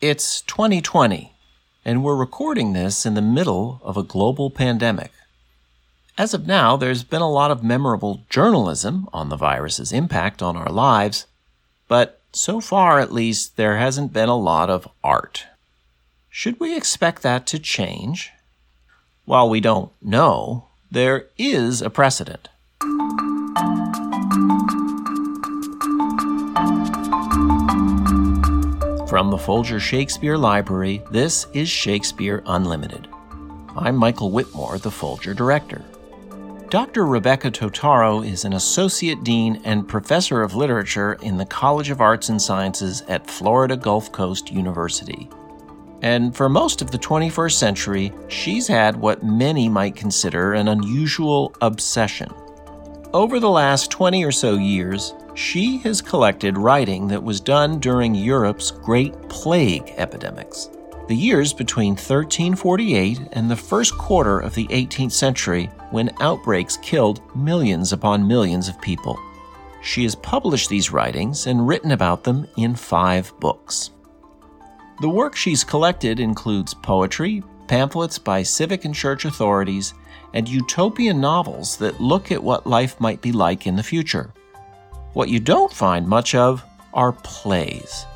It's 2020, and we're recording this in the middle of a global pandemic. As of now, there's been a lot of memorable journalism on the virus's impact on our lives, but so far at least, there hasn't been a lot of art. Should we expect that to change? While we don't know, there is a precedent. From the Folger Shakespeare Library, this is Shakespeare Unlimited. I'm Michael Whitmore, the Folger Director. Dr. Rebecca Totaro is an Associate Dean and Professor of Literature in the College of Arts and Sciences at Florida Gulf Coast University. And for most of the 21st century, she's had what many might consider an unusual obsession. Over the last 20 or so years, she has collected writing that was done during Europe's Great Plague epidemics, the years between 1348 and the first quarter of the 18th century when outbreaks killed millions upon millions of people. She has published these writings and written about them in five books. The work she's collected includes poetry, pamphlets by civic and church authorities, and utopian novels that look at what life might be like in the future. What you don't find much of are plays.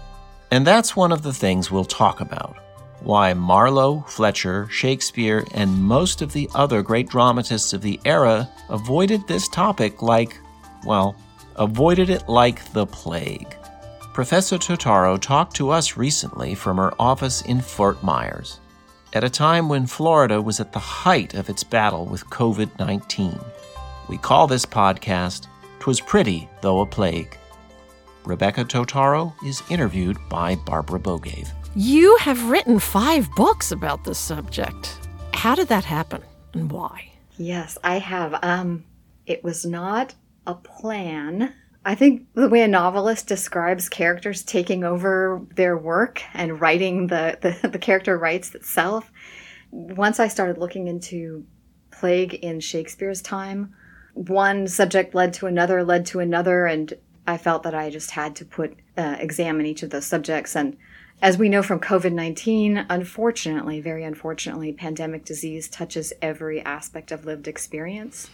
And that's one of the things we'll talk about. Why Marlowe, Fletcher, Shakespeare, and most of the other great dramatists of the era avoided this topic like, well, avoided it like the plague. Professor Totaro talked to us recently from her office in Fort Myers, at a time when Florida was at the height of its battle with COVID 19. We call this podcast 'Twas Pretty, Though a Plague. Rebecca Totaro is interviewed by Barbara Bogaev. You have written five books about this subject. How did that happen and why? Yes, I have. Um, it was not a plan. I think the way a novelist describes characters taking over their work and writing the, the, the character writes itself. Once I started looking into plague in Shakespeare's time, one subject led to another, led to another, and I felt that I just had to put uh, examine each of those subjects. And as we know from COVID 19, unfortunately, very unfortunately, pandemic disease touches every aspect of lived experience.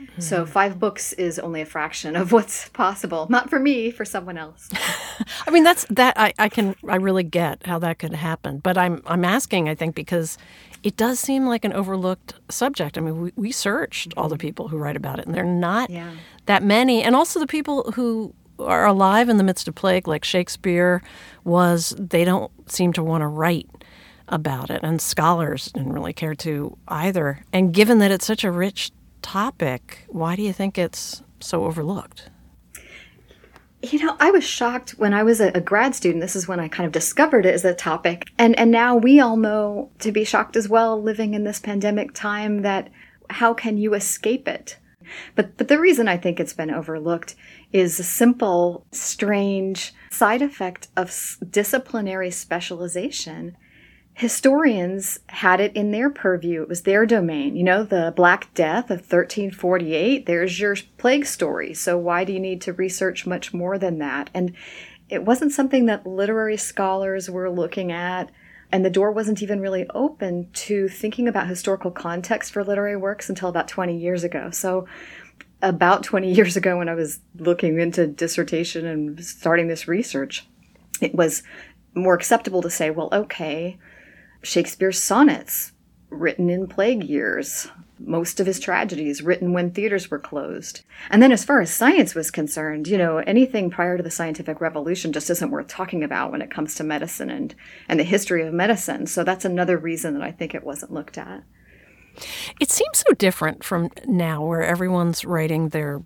Mm-hmm. So five books is only a fraction of what's possible. Not for me, for someone else. I mean, that's that I, I can I really get how that could happen. But I'm I'm asking, I think, because it does seem like an overlooked subject. I mean, we, we searched all the mm-hmm. people who write about it, and they're not yeah. that many. And also the people who are alive in the midst of plague, like Shakespeare was, they don't seem to want to write about it. And scholars didn't really care to either. And given that it's such a rich topic, why do you think it's so overlooked? You know, I was shocked when I was a, grad student. This is when I kind of discovered it as a topic. And and now we all know to be shocked as well living in this pandemic time that how can you escape it? But but the reason I think it's been overlooked is a simple strange side effect of disciplinary specialization historians had it in their purview. It was their domain. You know, the Black Death of 1348, there's your plague story. So why do you need to research much more than that? And it wasn't something that literary scholars were looking at. And the door wasn't even really open to thinking about historical context for literary works until about 20 years ago. So, about 20 years ago, when I was looking into dissertation and starting this research, it was more acceptable to say, well, okay, Shakespeare's sonnets, written in plague years, most of his tragedies written when theaters were closed. And then, as far as science was concerned, you know, anything prior to the scientific revolution just isn't worth talking about when it comes to medicine and, and the history of medicine. So that's another reason that I think it wasn't looked at. It seems so different from now, where everyone's writing their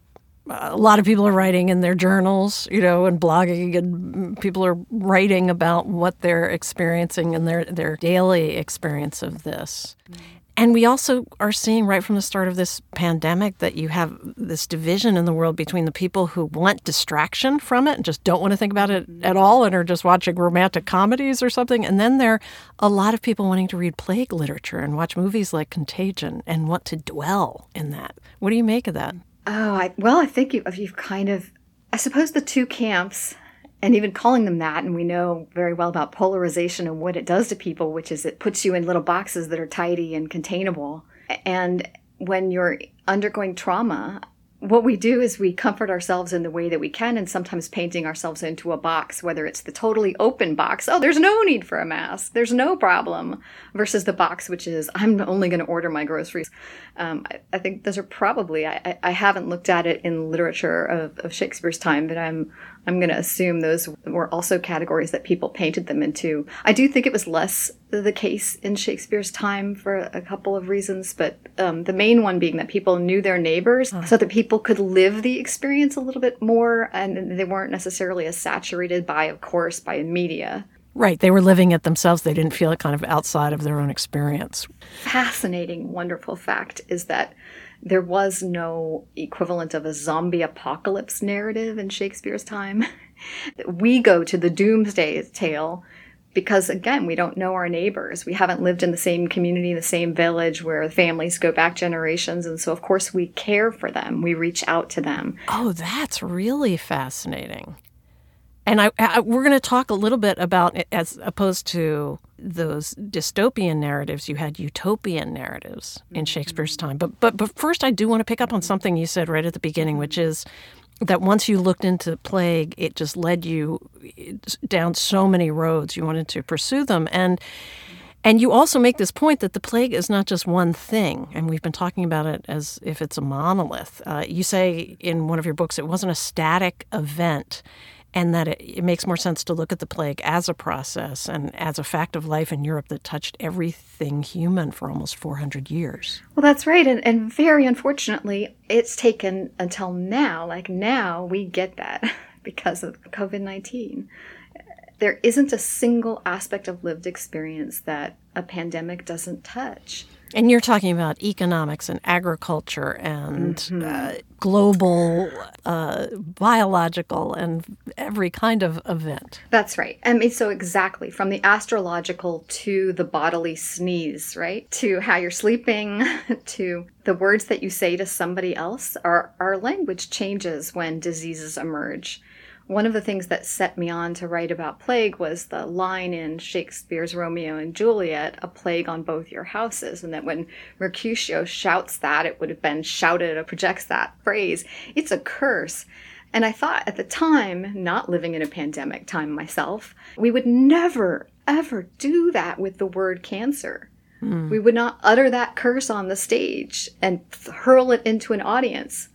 a lot of people are writing in their journals, you know, and blogging, and people are writing about what they're experiencing and their, their daily experience of this. Mm. And we also are seeing right from the start of this pandemic that you have this division in the world between the people who want distraction from it and just don't want to think about it mm-hmm. at all and are just watching romantic comedies or something. And then there are a lot of people wanting to read plague literature and watch movies like Contagion and want to dwell in that. What do you make of that? Oh, I, well, I think you, you've kind of, I suppose the two camps, and even calling them that. And we know very well about polarization and what it does to people, which is it puts you in little boxes that are tidy and containable. And when you're undergoing trauma, what we do is we comfort ourselves in the way that we can and sometimes painting ourselves into a box whether it's the totally open box oh there's no need for a mask there's no problem versus the box which is i'm only going to order my groceries. Um, I, I, think those are probably I, I, haven't looked at it in literature of, of shakespeare's time but i'm I'm going to assume those were also categories that people painted them into. I do think it was less the case in Shakespeare's time for a couple of reasons, but um, the main one being that people knew their neighbors huh. so that people could live the experience a little bit more and they weren't necessarily as saturated by, of course, by media. Right. They were living it themselves. They didn't feel it kind of outside of their own experience. Fascinating, wonderful fact is that there was no equivalent of a zombie apocalypse narrative in Shakespeare's time. we go to the doomsday tale because again we don't know our neighbors. We haven't lived in the same community the same village where families go back generations and so of course we care for them. We reach out to them. Oh that's really fascinating and I, I we're going to talk a little bit about it as opposed to those dystopian narratives. You had utopian narratives in Shakespeare's time. But but but first, I do want to pick up on something you said right at the beginning, which is that once you looked into plague, it just led you down so many roads. You wanted to pursue them and. And you also make this point that the plague is not just one thing, and we've been talking about it as if it's a monolith. Uh, you say in one of your books it wasn't a static event and that it, it, makes more sense to look at the plague as a process and as a fact of life in Europe that touched everything human for almost 400 years. Well, that's right. And, and very unfortunately, it's taken until now. Like now, we get that because of COVID 19. There isn't a single aspect of lived experience that a pandemic doesn't touch. And you're talking about economics and agriculture and mm-hmm. uh, global, uh, biological, and every kind of event. That's right. I mean, so exactly from the astrological to the bodily sneeze, right? To how you're sleeping, to the words that you say to somebody else. Our, our language changes when diseases emerge one of the things that set me on to write about plague was the line in Shakespeare's Romeo and Juliet, a plague on both your houses. And that when Mercutio shouts that, it would have been shouted or projects that phrase. It's a curse. And I thought at the time, not living in a pandemic time myself, we would never, ever do that with the word cancer. Mm. We would not utter that curse on the stage and hurl it into an audience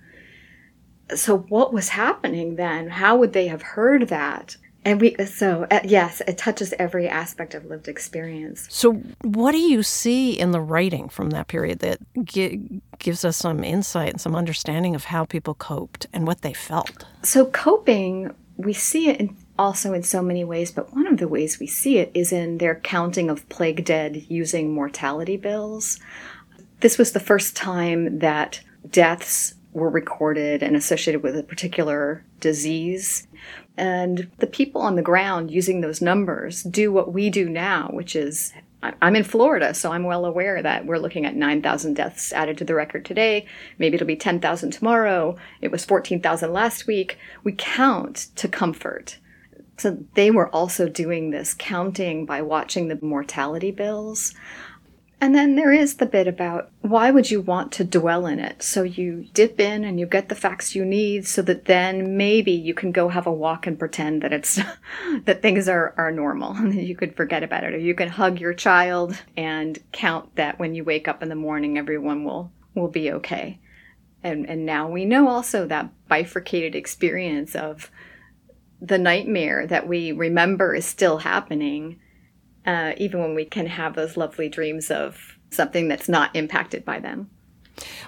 so what was happening then? How would they have heard that? And we, so uh, yes, it touches every aspect of lived experience. So, what do you see in the writing from that period that gi- gives us some insight and some understanding of how people coped and what they felt? So, coping, we see it in, also in so many ways, but one of the ways we see it is in their counting of plague dead using mortality bills. This was the first time that deaths were recorded and associated with a particular disease. And the people on the ground using those numbers do what we do now, which is I'm in Florida, so I'm well aware that we're looking at 9,000 deaths added to the record today. Maybe it'll be 10,000 tomorrow. It was 14,000 last week. We count to comfort. So they were also doing this counting by watching the mortality bills. And then there is the bit about why would you want to dwell in it? So you dip in and you get the facts you need so that then maybe you can go have a walk and pretend that it's that things are, are normal and you could forget about it. Or you can hug your child and count that when you wake up in the morning everyone will will be okay. And and now we know also that bifurcated experience of the nightmare that we remember is still happening uh, even when we can have those lovely dreams of something that's not impacted by them.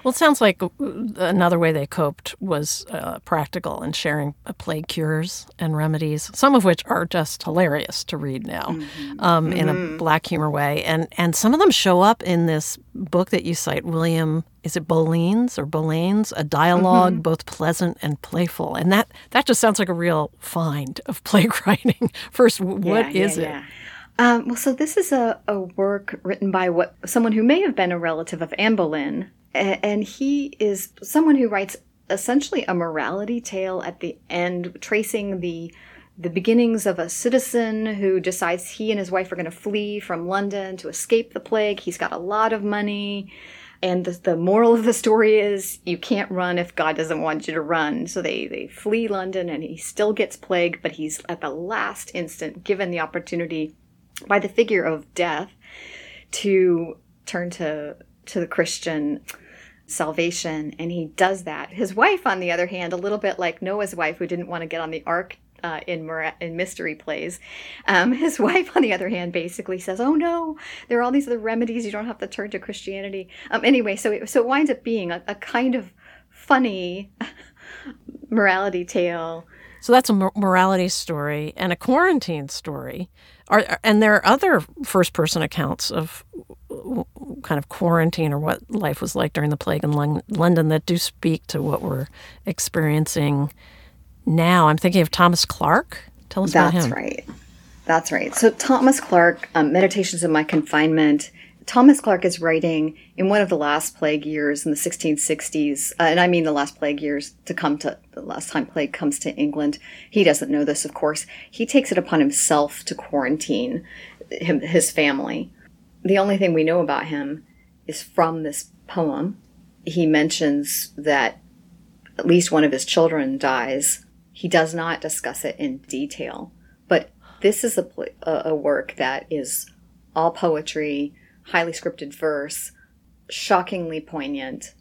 Well, it sounds like another way they coped was uh, practical and sharing plague cures and remedies, some of which are just hilarious to read now mm-hmm. Um, mm-hmm. in a mm-hmm. black humor way. And, and some of them show up in this book that you cite, William, is it Boleyn's or Boleyn's? A dialog mm-hmm. both pleasant and playful. And that, that just sounds like a real find of plague writing. First, what yeah, is yeah, it? Yeah. Um, well, so this is a, a work written by what someone who may have been a relative of Anne Boleyn, and he is someone who writes essentially a morality tale at the end, tracing the the beginnings of a citizen who decides he and his wife are going to flee from London to escape the plague. He's got a lot of money. And the, the, moral of the story is you can't run if God doesn't want you to run. So they, they flee London and he still gets plague, but he's at the last instant given the opportunity by the figure of death to turn to, to the Christian salvation. And he does that. His wife, on the other hand, a little bit like Noah's wife who didn't want to get on the ark uh, in in mystery plays. Um, his wife, on the other hand, basically says, "Oh no, there are all these other remedies. You don't have to turn to Christianity." Um, anyway, so it, so it winds up being a, a kind of funny morality tale. So that's a morality story and a quarantine story. Are, and there are other first person accounts of kind of quarantine or what life was like during the plague in London that do speak to what we're experiencing now. I'm thinking of Thomas Clark. Tell us That's about him. right. That's right. So Thomas Clark, um, Meditations in My Confinement. Thomas Clark is writing in one of the last plague years in the 1660s, uh, and I mean the last plague years to come to the last time plague comes to England. He doesn't know this, of course. He takes it upon himself to quarantine him, his family. The only thing we know about him is from this poem. He mentions that at least one of his children dies he does not discuss it in detail, but this is a, a work that is all poetry, highly scripted verse, shockingly poignant,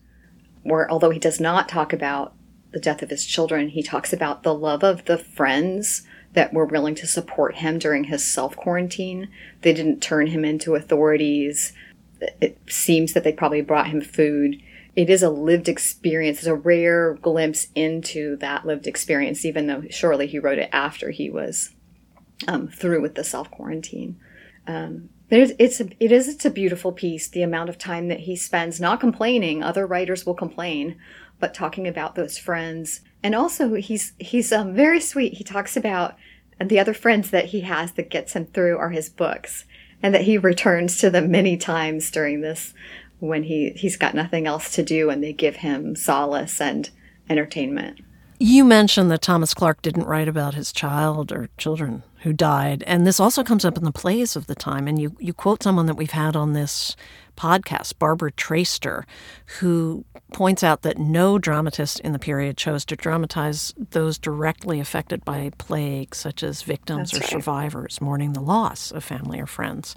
where although he does not talk about the death of his children, he talks about the love of the friends that were willing to support him during his self quarantine. They didn't turn him into authorities. It seems that they probably brought him food it is a lived experience. It's a rare glimpse into that lived experience, even though surely he wrote it after he was um, through with the self quarantine. Um, it's, it's a, it is it's a beautiful piece. The amount of time that he spends not complaining, other writers will complain, but talking about those friends, and also he's he's um, very sweet. He talks about the other friends that he has that gets him through are his books, and that he returns to them many times during this when he he's got nothing else to do and they give him solace and entertainment. You mentioned that Thomas Clark didn't write about his child or children who died, and this also comes up in the plays of the time. And you you quote someone that we've had on this podcast, Barbara Traister, who points out that no dramatist in the period chose to dramatize those directly affected by plague, such as victims That's or right. survivors mourning the loss of family or friends.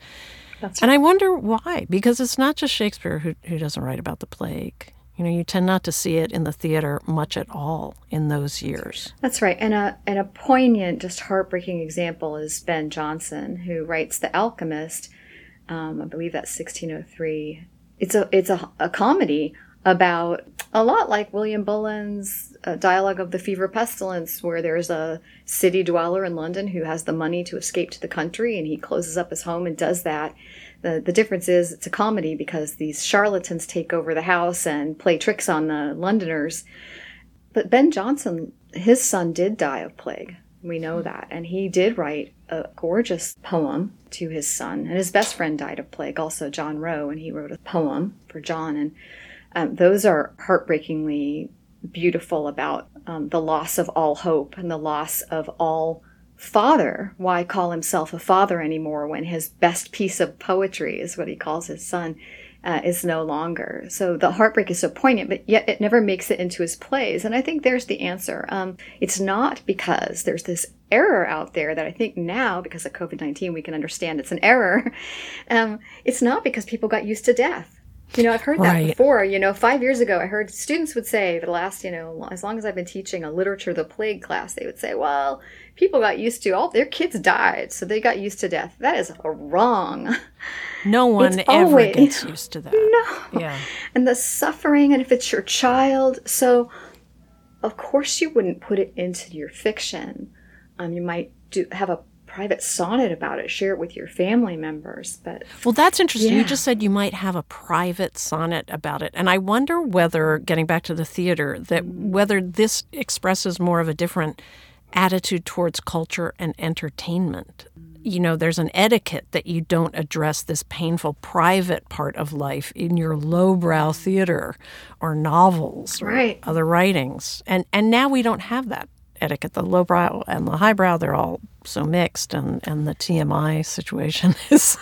That's and I wonder why, because it's not just Shakespeare who, who doesn't write about the plague. You know, you tend not to see it in the theater much at all in those years. That's right. And a, and a poignant, just heartbreaking example is Ben Jonson, who writes The Alchemist. Um, I believe that's 1603. It's a it's a, a comedy about a lot like William Bullein's uh, Dialogue of the Fever Pestilence, where there's a city dweller in London who has the money to escape to the country and he closes up his home and does that. The, the difference is it's a comedy because these charlatans take over the house and play tricks on the Londoners. But Ben Jonson, his son did die of plague. We know that. And he did write a gorgeous poem to his son. And his best friend died of plague, also John Roe, and he wrote a poem for John. And um, those are heartbreakingly beautiful about um, the loss of all hope and the loss of all father. Why call himself a father anymore when his best piece of poetry is what he calls his son? Uh, is no longer. So the heartbreak is so poignant, but yet it never makes it into his plays. And I think there's the answer. Um, it's not because there's this error out there that I think now, because of COVID 19, we can understand it's an error. Um, it's not because people got used to death. You know, I've heard that before. You know, five years ago, I heard students would say the last, you know, as long as I've been teaching a literature the plague class, they would say, well, people got used to all their kids died, so they got used to death. That is wrong. No one it's ever always, gets used to that. No. Yeah. And the suffering, and if it's your child, so of course you wouldn't put it into your fiction. Um, you might do have a private sonnet about it, share it with your family members. But well, that's interesting. Yeah. You just said you might have a private sonnet about it, and I wonder whether, getting back to the theater, that whether this expresses more of a different attitude towards culture and entertainment. You know, there's an etiquette that you don't address this painful private part of life in your lowbrow theater or novels or right. other writings. And and now we don't have that etiquette, the lowbrow and the highbrow, they're all so mixed, and, and the TMI situation is.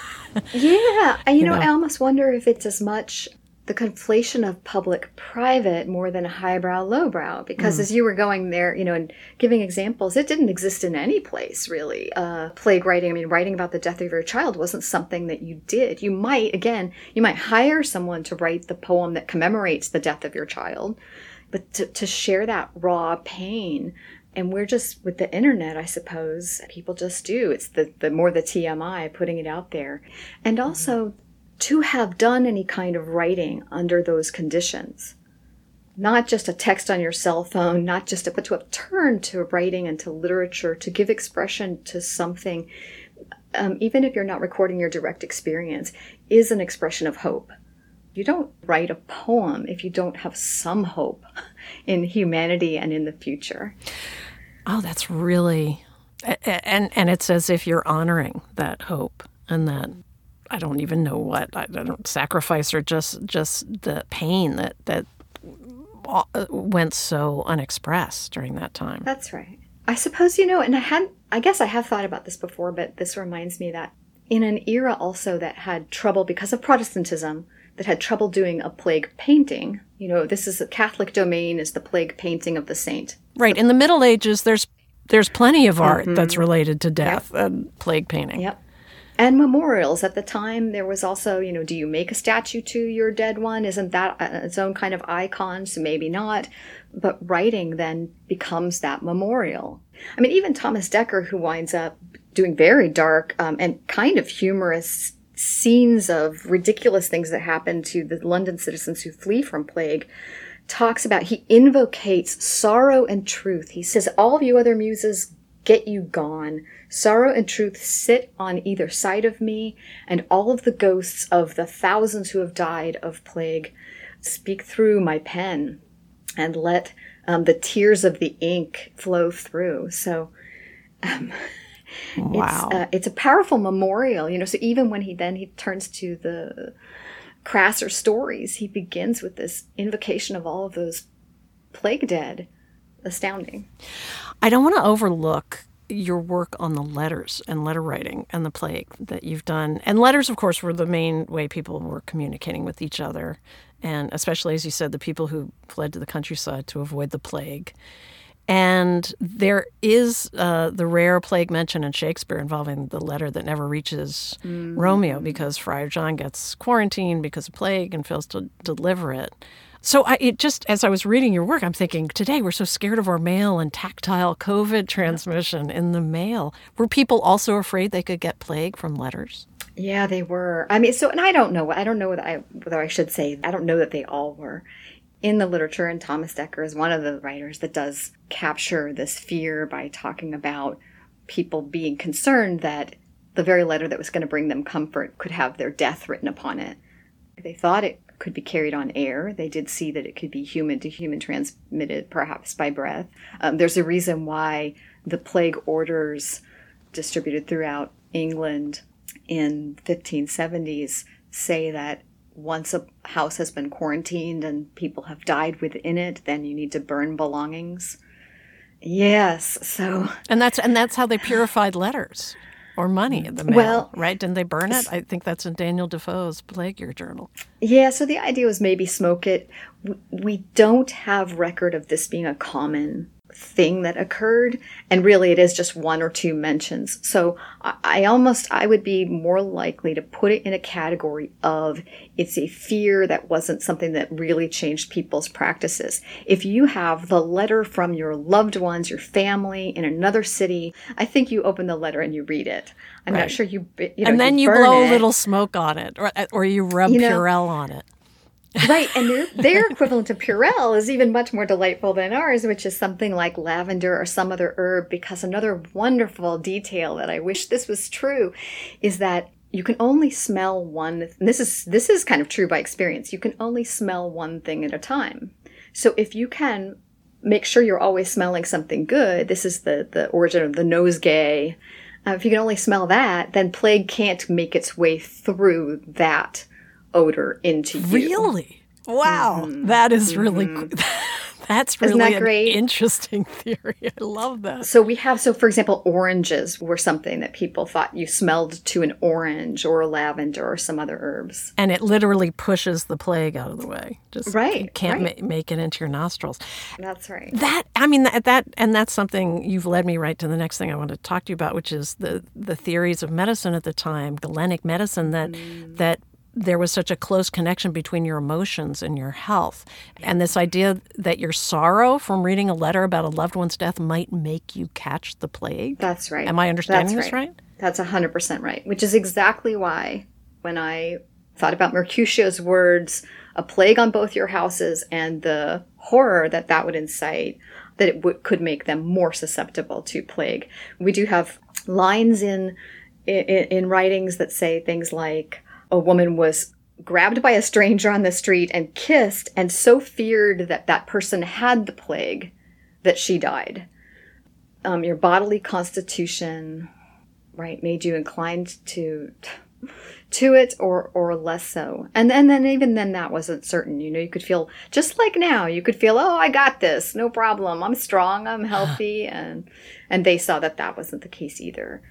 yeah. And, you, you know, know, I almost wonder if it's as much the conflation of public private more than highbrow lowbrow because mm. as you were going there you know and giving examples it didn't exist in any place really uh, plague writing i mean writing about the death of your child wasn't something that you did you might again you might hire someone to write the poem that commemorates the death of your child but to, to share that raw pain and we're just with the internet i suppose people just do it's the, the more the tmi putting it out there and also mm-hmm to have done any kind of writing under those conditions. Not just a text on your cell phone, not just a, but to have turned to writing and to literature to give expression to something, um, even if you're not recording your direct experience, is an expression of hope. You don't write a poem if you don't have some hope in humanity and in the future. Oh, that's really, and and it's as if you're honoring that hope and that I don't even know what I don't sacrifice or just just the pain that that uh, went so unexpressed during that time. That's right. I suppose you know, and I had I guess I have thought about this before, but this reminds me that in an era also that had trouble because of Protestantism, that had trouble doing a plague painting. You know, this is a Catholic domain is the plague painting of the saint. Right. In the Middle Ages there's there's plenty of art mm-hmm. that's related to death yep. and plague painting. Yep and memorials at the time there was also you know do you make a statue to your dead one isn't that its own kind of icon so maybe not but writing then becomes that memorial i mean even thomas dekker who winds up doing very dark um, and kind of humorous scenes of ridiculous things that happen to the london citizens who flee from plague talks about he invocates sorrow and truth he says all of you other muses get you gone. Sorrow and truth sit on either side of me, and all of the ghosts of the thousands who have died of plague speak through my pen and let um, the tears of the ink flow through. So, um, wow. It's, uh, it's a powerful memorial, you know. So even when he then he turns to the crasser stories, he begins with this invocation of all of those plague dead astounding. I don't want to overlook your work on the letters and letter writing and the plague that you've done. And letters, of course, were the main way people were communicating with each other. And especially, as you said, the people who fled to the countryside to avoid the plague. And there is uh, the rare plague mention in Shakespeare involving the letter that never reaches mm-hmm. Romeo because Friar John gets quarantined because of plague and fails to deliver it. So I, it just as I was reading your work, I'm thinking today we're so scared of our mail and tactile COVID transmission in the mail. Were people also afraid they could get plague from letters? Yeah, they were. I mean, so and I don't know. I don't know whether I whether I should say. I don't know that they all were in the literature. And Thomas Dekker is one of the writers that does capture this fear by talking about people being concerned that the very letter that was going to bring them comfort could have their death written upon it. They thought it could be carried on air. They did see that it could be human to human transmitted, perhaps by breath. Um, there's a reason why the plague orders distributed throughout England in 1570s say that once a house has been quarantined and people have died within it, then you need to burn belongings. Yes, so and that's and that's how they purified letters or money in the mail, well, right? Didn't they burn it? I think that's in Daniel Defoe's Plague Year Journal. Yeah, so the idea was maybe smoke it. We don't have record of this being a common thing that occurred and really it is just one or two mentions so I, almost i would be more likely to put it in a category of it's a fear that wasn't something that really changed people's practices if you have the letter from your loved ones your family in another city i think you open the letter and you read it i'm right. not sure you, you know, and then you, you blow it. a little smoke on it or, or you rub you know, purell on it right, and their, their equivalent of Purell is even much more delightful than ours, which is something like lavender or some other herb. Because another wonderful detail that I wish this was true is that you can only smell one. this is this is kind of true by experience. You can only smell one thing at a time. So if you can make sure you're always smelling something good, this is the the origin of the nosegay. Uh, if you can only smell that, then plague can't make its way through that odor into you. Really? Wow. Mm-hmm. That is really mm-hmm. That's Isn't really that great? an interesting theory. I love that. So we have, so for example, oranges were something that people thought you smelled to an orange or a lavender or some other herbs. And it literally pushes the plague out of the way. Just Right, you can't right. ma- make it into your nostrils. That's right. That I mean that, that and that's something you've led me right to the next thing I want to talk to you about, which is the the theories of medicine at the time, Galenic medicine, that that there was such a close connection between your emotions and your health. And this idea that your sorrow from reading a letter about a loved one's death might make you catch the plague. That's right. Am I understanding That's this right? That's 100% right, which is exactly why when I thought about Mercutio's words, a plague on both your houses, and the horror that that would incite, that it w- could make them more susceptible to plague. We do have lines in, in in writings that say things like a woman was grabbed by a stranger on the street and kissed and so feared that that person had the plague that she died. Um, your bodily constitution, right, made you inclined to to it or or less so. And then then even then that wasn't certain. You know, you could feel just like now, you could feel, "Oh, I got this. No problem. I'm strong. I'm healthy." and and they saw that that wasn't the case either.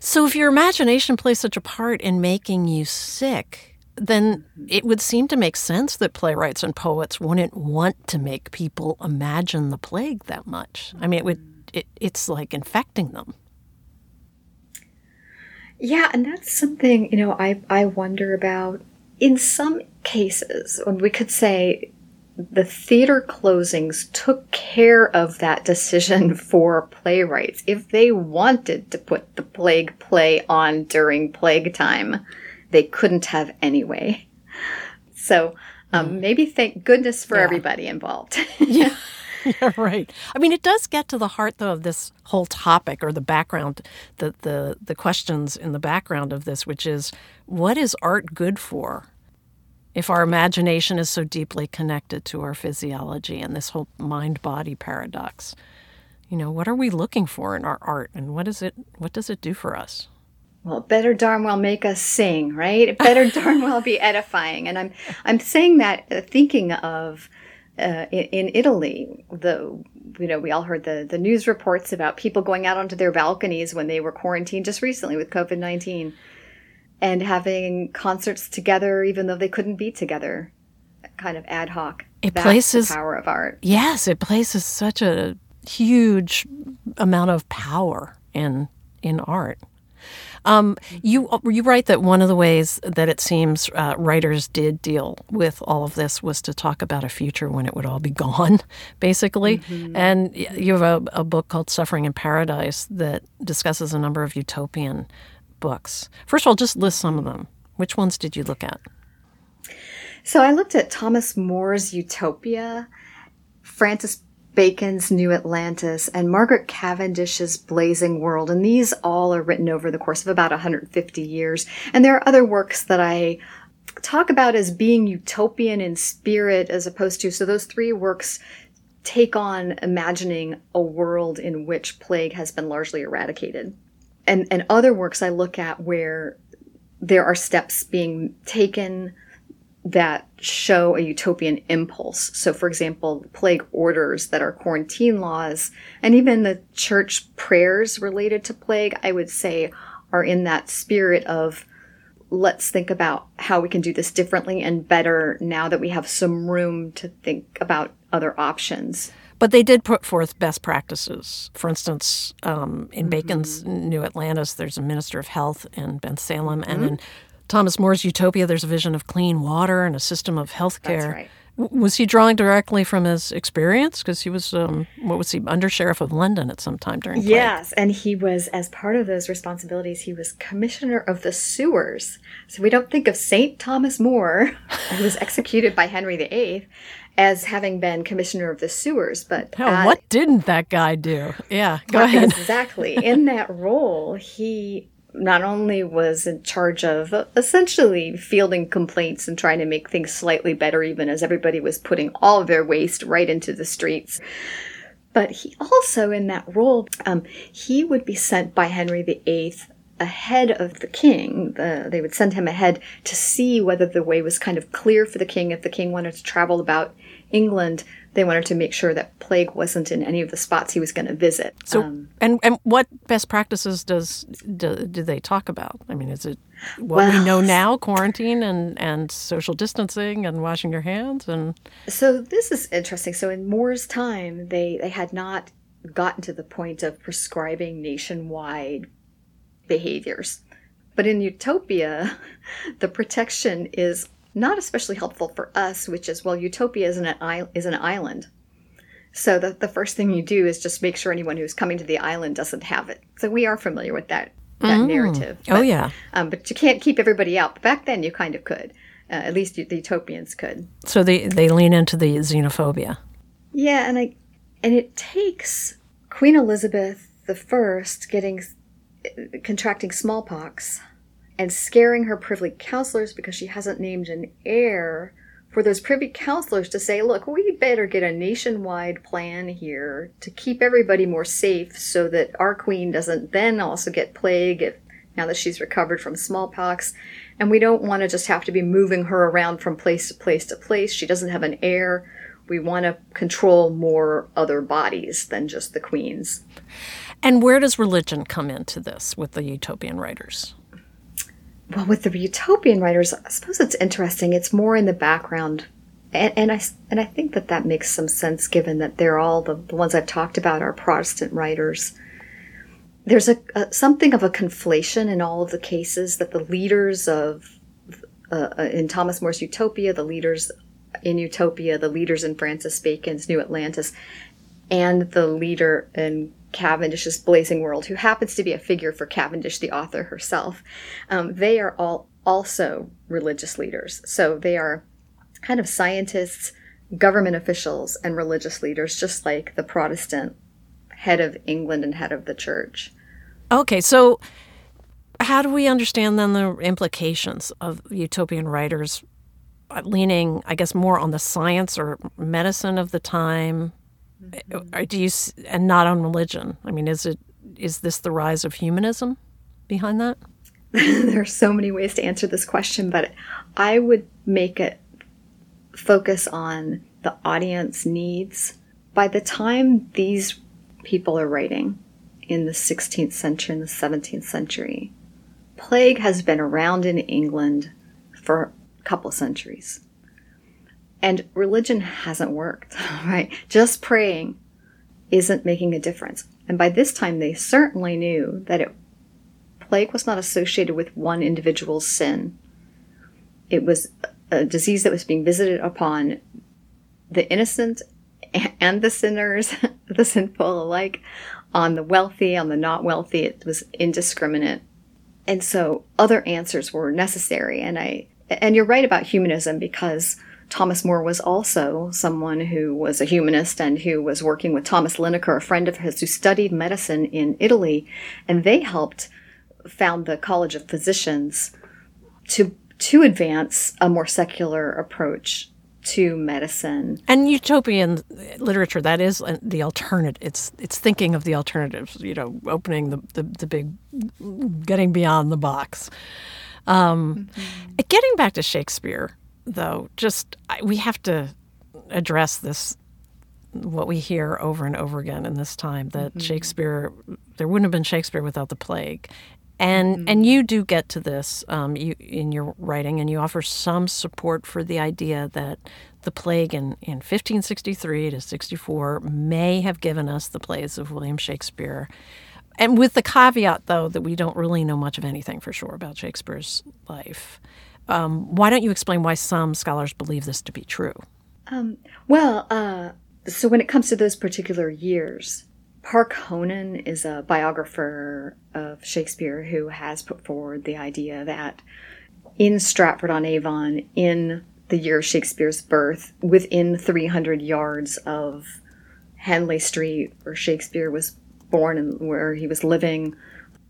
So if your imagination plays such a part in making you sick, then it would seem to make sense that playwrights and poets wouldn't want to make people imagine the plague that much. I mean, it would it, it's like infecting them. Yeah, and that's something, you know, I, I wonder about. In some cases, when we could say the theater closings took care of that decision for playwrights. If they wanted to put the plague play on during plague time, they couldn't have anyway. So um, maybe thank goodness for Yeah. everybody involved. Yeah. yeah, right. I mean, it does get to the heart, though, of this whole topic or the background, the, the, the questions in the background of this, which is what is art good for? If our imagination is so deeply connected to our physiology and this whole mind body paradox, you know, what are we looking for in our art and what is it what does it do for us? Well, it better darn well make us sing, right? It better darn well be edifying. And I'm I'm saying that uh, thinking of uh, in, in Italy, the you know we all heard the the news reports about people going out onto their balconies when they were quarantined just recently with COVID nineteen, and having concerts together even though they couldn't be together, kind of ad hoc. It That's places- the power of art. Yes, it places such a huge amount of power in in art. Um, you you write that one of the ways that it seems uh, writers did deal with all of this was to talk about a future when it would all be gone, basically. And you have a, a book called Suffering in Paradise that discusses a number of utopian books. First of all, just list some of them. Which ones did you look at? So I looked at Thomas More's Utopia, Francis Bacon's New Atlantis, and Margaret Cavendish's Blazing World. And these all are written over the course of about 150 years. And there are other works that I talk about as being utopian in spirit as opposed to. So those three works take on imagining a world in which plague has been largely eradicated. And, and other works I look at where there are steps being taken that show a utopian impulse. So, for example, plague orders that are quarantine laws, and even the church prayers related to plague, I would say, are in that spirit of let's think about how we can do this differently and better now that we have some room to think about other options. But they did put forth best practices. For instance, um, in Bacon's New Atlantis, there's a minister of health in Bensalem, and in Thomas More's Utopia, there's a vision of clean water and a system of health care. right. W- Was he drawing directly from his experience? Because he was, um, what was he, under sheriff of London at some time during plague. Yes, and he was, as part of those responsibilities, he was commissioner of the sewers. So we don't think of Saint Thomas More, who was executed by Henry VIII, as having been commissioner of the sewers. But uh, what didn't that guy do? Yeah, go ahead. Exactly. In that role, he not only was in charge of essentially fielding complaints and trying to make things slightly better, even as everybody was putting all of their waste right into the streets. But he also, in that role, um, he would be sent by Henry VIII ahead of the king. The, they would send him ahead to see whether the way was kind of clear for the king if the king wanted to travel about England they wanted to make sure that plague wasn't in any of the spots he was going to visit. So, um, and and what best practices does do, do, they talk about? I mean, is it what well, we know now, quarantine and and social distancing and washing your hands and? So this is interesting. So in More's time, they they had not gotten to the point of prescribing nationwide behaviors. But in Utopia, the protection is not especially helpful for us, which is well, Utopia is an, is an island. So the, the first thing you do is just make sure anyone who's coming to the island doesn't have it. So we are familiar with that that mm. narrative. Oh, but, oh yeah. Um, but you can't keep everybody out. But back then you kind of could. Uh, at least the Utopians could. So they they lean into the xenophobia. Yeah, and I and it takes Queen Elizabeth the First getting contracting smallpox and scaring her privy counselors because she hasn't named an heir for those privy counselors to say, look, we better get a nationwide plan here to keep everybody more safe so that our queen doesn't then also get plague if, now that she's recovered from smallpox. And we don't want to just have to be moving her around from place to place to place. She doesn't have an heir. We want to control more other bodies than just the queen's. And where does religion come into this with the utopian writers? Well, with the utopian writers, I suppose it's interesting. It's more in the background, and, and I and I think that that makes some sense given that they're all the, the ones I've talked about are Protestant writers. There's a, a, something of a conflation in all of the cases that the leaders of uh, uh in Thomas More's Utopia, the leaders in Utopia, the leaders in Francis Bacon's New Atlantis, and the leader in Cavendish's Blazing World, who happens to be a figure for Cavendish, the author herself, um, they are all also religious leaders. So they are kind of scientists, government officials, and religious leaders, just like the Protestant head of England and head of the church. Okay, so how do we understand then the implications of utopian writers leaning, I guess, more on the science or medicine of the time Mm-hmm. Do you and not on religion? I mean, is it is this the rise of humanism behind that? there are so many ways to answer this question, but I would make it focus on the audience needs. By the time these people are writing in the 16th century and the 17th century, plague has been around in England for a couple centuries. And religion hasn't worked, right? Just praying isn't making a difference. And by this time, they certainly knew that it, plague was not associated with one individual's sin. It was a disease that was being visited upon the innocent and the sinners, the sinful alike, on the wealthy, on the not wealthy. It was indiscriminate. And so other answers were necessary. And I, and you're right about humanism because Thomas More was also someone who was a humanist and who was working with Thomas Linacre, a friend of his who studied medicine in Italy, and they helped found the College of Physicians to to advance a more secular approach to medicine. And utopian literature that is the alternative. It's it's thinking of the alternatives. You know, opening the the, the big, getting beyond the box. Um, mm-hmm. Getting back to Shakespeare, though, just we have to address this what we hear over and over again in this time that mm-hmm. Shakespeare there wouldn't have been Shakespeare without the plague. And mm-hmm. and you do get to this um, you, in your writing, and you offer some support for the idea that the plague in, in 1563 to 64 may have given us the plays of William Shakespeare. And with the caveat, though, that we don't really know much of anything for sure about Shakespeare's life. Um, why don't you explain why some scholars believe this to be true? Um, well, uh, so when it comes to those particular years, Park Honan is a biographer of Shakespeare who has put forward the idea that in Stratford on Avon, in the year of Shakespeare's birth, within 300 yards of Henley Street, where Shakespeare was born and where he was living,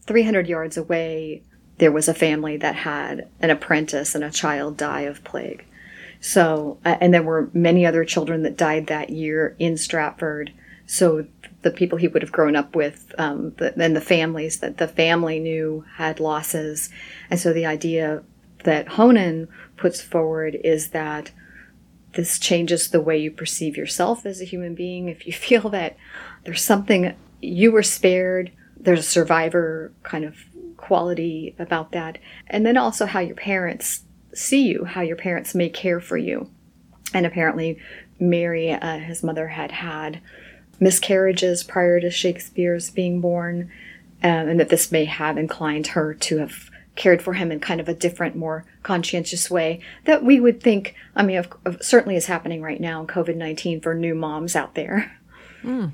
300 yards away, there was a family that had an apprentice and a child die of plague. So, uh, and there were many other children that died that year in Stratford. So the people he would have grown up with, um, the, and the families that the family knew had losses. And so the idea that Honan puts forward is that this changes the way you perceive yourself as a human being. If you feel that there's something you were spared, there's a survivor kind of quality about that. And then also how your parents see you, how your parents may care for you. And apparently, Mary, uh, his mother, had had miscarriages prior to Shakespeare's being born, um, and that this may have inclined her to have cared for him in kind of a different, more conscientious way that we would think, I mean, of, of, certainly is happening right now in COVID 19 for new moms out there. Mm.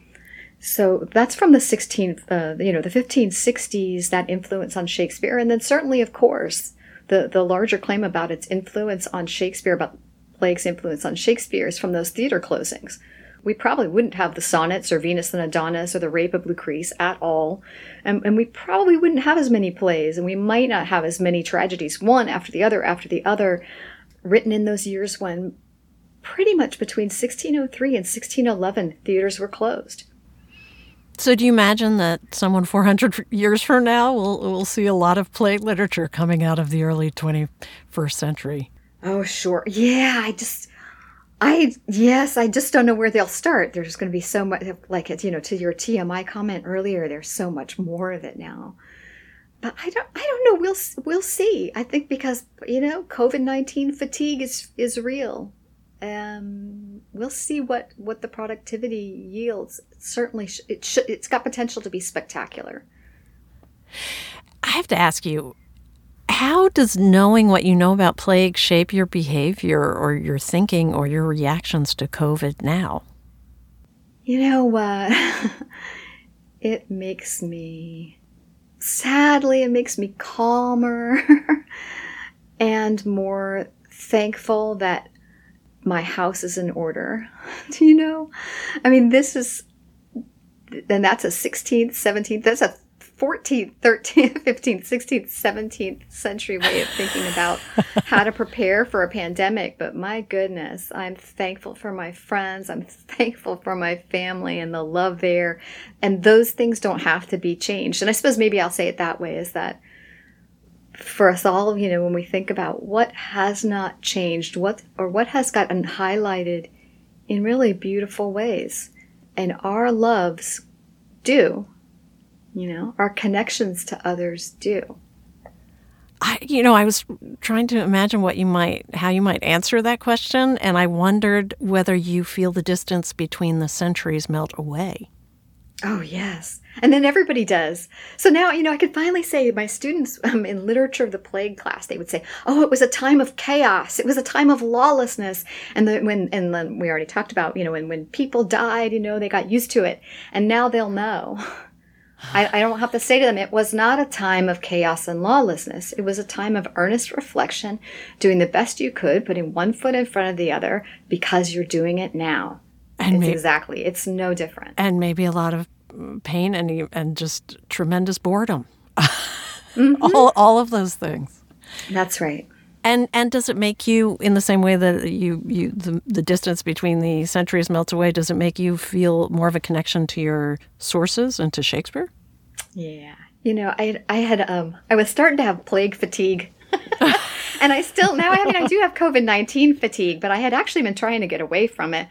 So that's from the 16th, uh, you know, the 1560s, that influence on Shakespeare. And then certainly, of course, the, the larger claim about its influence on Shakespeare, about Plague's influence on Shakespeare, is from those theater closings. We probably wouldn't have the sonnets or Venus and Adonis or the Rape of Lucrece at all. And, and we probably wouldn't have as many plays, and we might not have as many tragedies, one after the other after the other, written in those years when pretty much between 1603 and 1611 theaters were closed. So, do you imagine that someone 400 years from now will will see a lot of play literature coming out of the early 21st century? Oh, sure. Yeah, I just, I yes, I just don't know where they'll start. There's going to be so much, like you know, to your TMI comment earlier. There's so much more of it now, but I don't, I don't know. We'll we'll see. I think because you know, COVID 19 fatigue is is real um, we'll see what what the productivity yields. Certainly, sh- it sh- it's got potential to be spectacular. I have to ask you, how does knowing what you know about plague shape your behavior or your thinking or your reactions to COVID now? You know, uh, it makes me sadly, it makes me calmer and more thankful that my house is in order. Do you know? I mean, this is, then that's a 16th, 17th, that's a 14th, 13th, 15th, 16th, 17th century way of thinking about how to prepare for a pandemic. But my goodness, I'm thankful for my friends. I'm thankful for my family and the love there. And those things don't have to be changed. And I suppose maybe I'll say it that way is that for us all, you know, when we think about what has not changed, what or what has gotten highlighted in really beautiful ways, and our loves do, you know, our connections to others do. I, you know, I was trying to imagine what you might, how you might answer that question, and I wondered whether you feel the distance between the centuries melt away. Oh, yes. And then everybody does. So now, you know, I could finally say my students um, in literature of the plague class, they would say, oh, it was a time of chaos. It was a time of lawlessness. And then when, and then we already talked about, you know, when, when people died, you know, they got used to it. And now they'll know. I, I don't have to say to them, it was not a time of chaos and lawlessness. It was a time of earnest reflection, doing the best you could, putting one foot in front of the other because you're doing it now. And it's exactly. It's no different. And maybe a lot of pain and and just tremendous boredom. mm-hmm. all all of those things. That's right. And and does it make you in the same way that you you the, the distance between the centuries melts away? Does it make you feel more of a connection to your sources and to Shakespeare? Yeah, you know, I I had um I was starting to have plague fatigue. and I still now I mean I do have COVID nineteen fatigue, but I had actually been trying to get away from it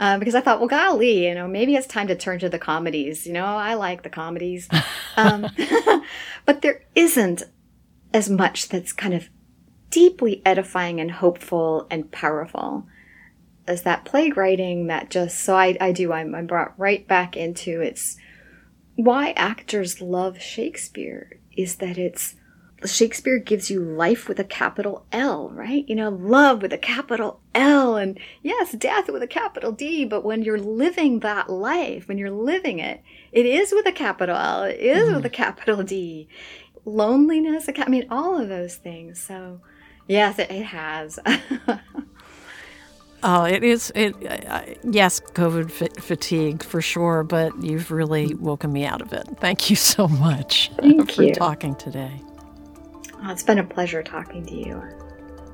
uh, because I thought, well, golly, you know, maybe it's time to turn to the comedies. You know, I like the comedies, um, but there isn't as much that's kind of deeply edifying and hopeful and powerful as that plague writing that just so I, I do I'm, I'm brought right back into it's why actors love Shakespeare is that it's Shakespeare gives you life with a capital L, right? You know, love with a capital L, and yes, death with a capital D. But when you're living that life, when you're living it, it is with a capital L, it is mm. with a mm-hmm. capital D. Loneliness, I mean, all of those things. So, yes, it, it has. Oh, it is. It uh, yes, COVID fatigue for sure, but you've really woken me out of it. Thank you so much for you. talking today. Oh, it's been a pleasure talking to you.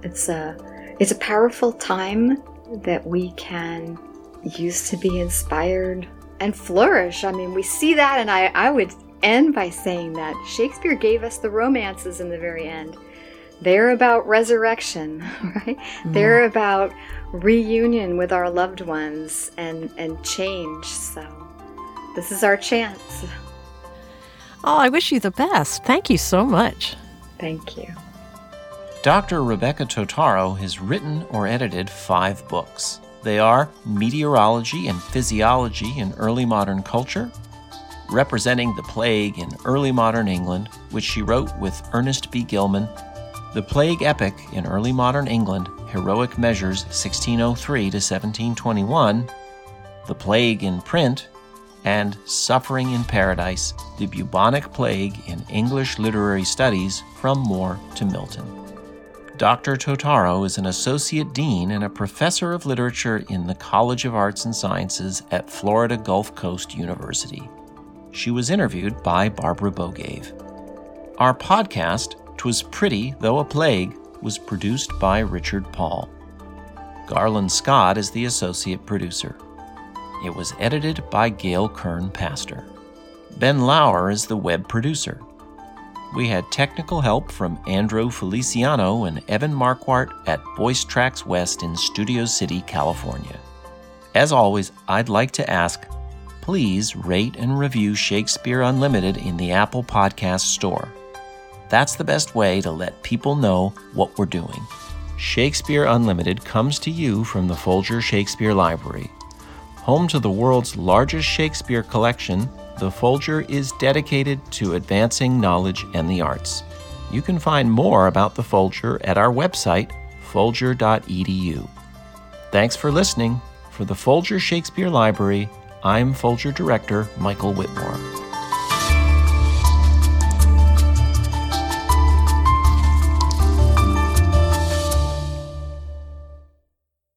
It's a it's a powerful time that we can use to be inspired and flourish. I mean, we see that, and I, I would end by saying that Shakespeare gave us the romances in the very end they're about resurrection, right? Mm. They're about reunion with our loved ones and, and change. So this is our chance. Oh, I wish you the best. Thank you so much. Thank you. Dr. Rebecca Totaro has written or edited five books. They are Meteorology and Physiology in Early Modern Culture, Representing the Plague in Early Modern England, which she wrote with Ernest B. Gilman, The Plague Epic in Early Modern England, Heroic Measures 1603 to 1721, The Plague in Print, and Suffering in Paradise The Bubonic Plague in English Literary Studies from More to Milton. Dr. Totaro is an associate dean and a professor of literature in the College of Arts and Sciences at Florida Gulf Coast University. She was interviewed by Barbara Bogaev. Our podcast, Twas Pretty Though a Plague, was produced by Richard Paul. Garland Scott is the associate producer. It was edited by Gail Kern Paster. Ben Lauer is the web producer. We had technical help from Andrew Feliciano and Evan Marquardt at Voice Tracks West in Studio City, California. As always, I'd like to ask please rate and review Shakespeare Unlimited in the Apple Podcast Store. That's the best way to let people know what we're doing. Shakespeare Unlimited comes to you from the Folger Shakespeare Library, Home to the world's largest Shakespeare collection, the Folger is dedicated to advancing knowledge and the arts. You can find more about the Folger at our website, folger.edu. Thanks for listening. For the Folger Shakespeare Library, I'm Folger Director Michael Witmore.